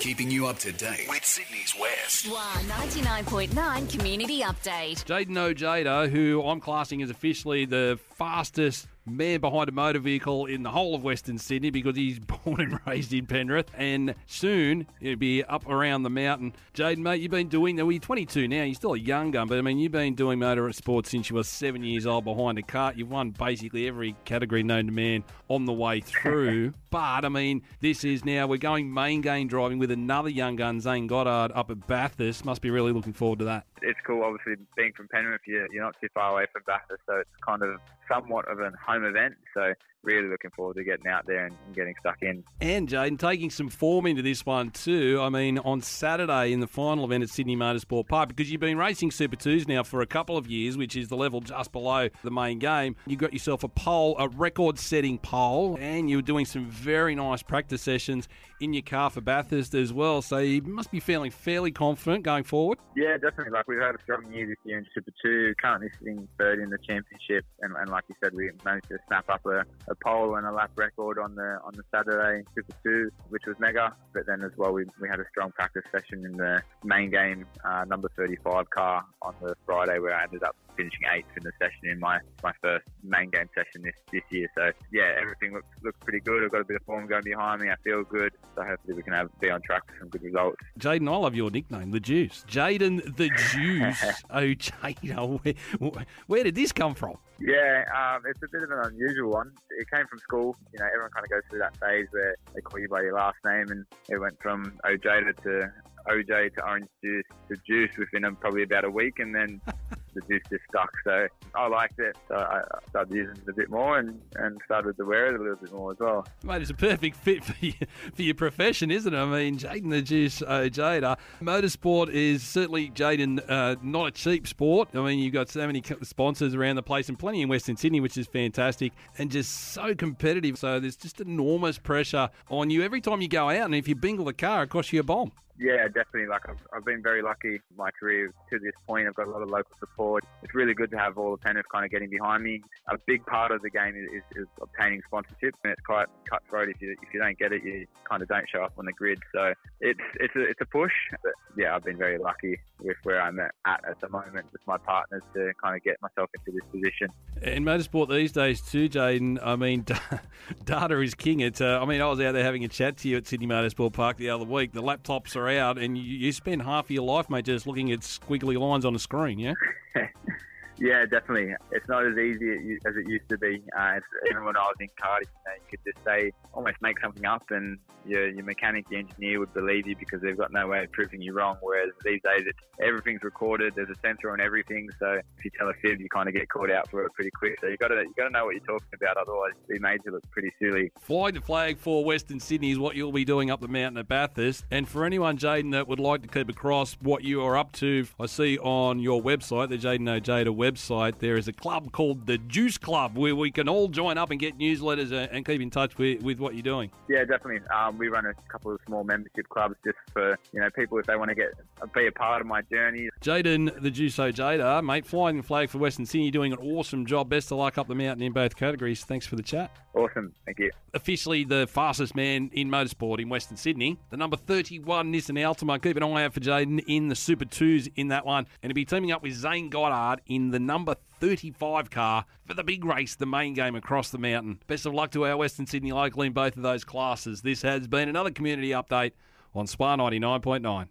Keeping you up to date with Sydney's West. One 99.9 Community Update. Jaden Ojeda, who I'm classing as officially the fastest man behind a motor vehicle in the whole of Western Sydney because he's born and raised in Penrith and soon he'll be up around the mountain. Jaden, mate, you've been doing, well, you're 22 now, you're still a young gun, but I mean, you've been doing motor sports since you were seven years old behind a kart. You've won basically every category known to man on the way through. but, I mean, this is now, we're going main game driving with another young gun, Zane Goddard, up at Bathurst. Must be really looking forward to that. It's cool, obviously, being from Penrith, you're, you're not too far away from Bathurst, so it's kind of somewhat of a home event. So really looking forward to getting out there and, and getting stuck in. And Jaden taking some form into this one too. I mean, on Saturday in the final event at Sydney Motorsport Park, because you've been racing Super Twos now for a couple of years, which is the level just below the main game. You got yourself a pole, a record-setting pole, and you were doing some very nice practice sessions in your car for Bathurst as well. So you must be feeling fairly confident going forward. Yeah, definitely. Like we've had a strong year this year in Super Two. Currently sitting third in the championship, and, and like you said, we managed to snap up a, a pole and a lap record on the on the Saturday Super Two, which was mega. But then as well, we, we had a strong practice session in the main game uh, number 35 car on the Friday, where I ended up finishing eighth in the session in my, my first main game session this, this year. So yeah, everything looks looks pretty good. I've got a bit of form going behind me. I feel good. So hopefully we can have be on track for some good results. Jaden, I love your nickname, the Juice. Jaden the Juice. oh, Jaden, where, where did this come from? Yeah, um, it's a bit of an unusual one. It came from school. You know, everyone kind of goes through that phase where they call you by your last name, and it went from Ojeda to OJ to Orange Juice to Juice within probably about a week, and then the juice just stuck. So I liked it. So I started using it a bit more and, and started to wear it a little bit more as well. Mate, it's a perfect fit for, you, for your profession, isn't it? I mean, Jaden the Juice Ojeda. Motorsport is certainly, Jaden, uh, not a cheap sport. I mean, you've got so many sponsors around the place and plenty in Western Sydney, which is fantastic, and just so competitive. So there's just enormous pressure on you every time you go out, and if you bingle the car, it costs you a bomb. Yeah, definitely. Like I've, I've been very lucky my career to this point. I've got a lot of local support. It's really good to have all the Penrith kind of getting behind me. A big part of the game is, is, is obtaining sponsorship, and it's quite cutthroat. If you if you don't get it, you kind of don't show up on the grid. So it's it's a, it's a push. But yeah, I've been very lucky with where I'm at at the moment with my partners to kind of get myself into this position. In motorsport these days too, Jaden. I mean, data is king. It's. Uh, I mean, I was out there having a chat to you at Sydney Motorsport Park the other week. The laptops are out, and you, you spend half of your life, mate, just looking at squiggly lines on a screen. Yeah. Yeah, definitely. It's not as easy as it used to be. Uh, even when I was in Cardiff, you, know, you could just say, almost make something up, and your, your mechanic, the engineer would believe you because they've got no way of proving you wrong. Whereas these days, everything's recorded. There's a sensor on everything, so if you tell a fib, you kind of get caught out for it pretty quick. So you got to you got to know what you're talking about, otherwise, you'll be made to look pretty silly. Flying the flag for Western Sydney is what you'll be doing up the mountain at Bathurst. And for anyone, Jaden, that would like to keep across what you are up to, I see on your website, the Jaden Ojeda website, there is a club called the Juice Club where we can all join up and get newsletters and keep in touch with, with what you're doing. Yeah, definitely. Um, we run a couple of small membership clubs just for you know people if they want to get be a part of my journey. Jaden, the Juice Ojeda, mate, flying the flag for Western Sydney, doing an awesome job. Best of luck up the mountain in both categories. Thanks for the chat. Awesome, thank you. Officially the fastest man in motorsport in Western Sydney, the number 31 Nissan Altima. Keep an eye out for Jaden in the Super Twos in that one, and he'll be teaming up with Zane Goddard in the number 35 car for the big race, the main game across the mountain. Best of luck to our Western Sydney local in both of those classes. This has been another community update on Spar 99.9.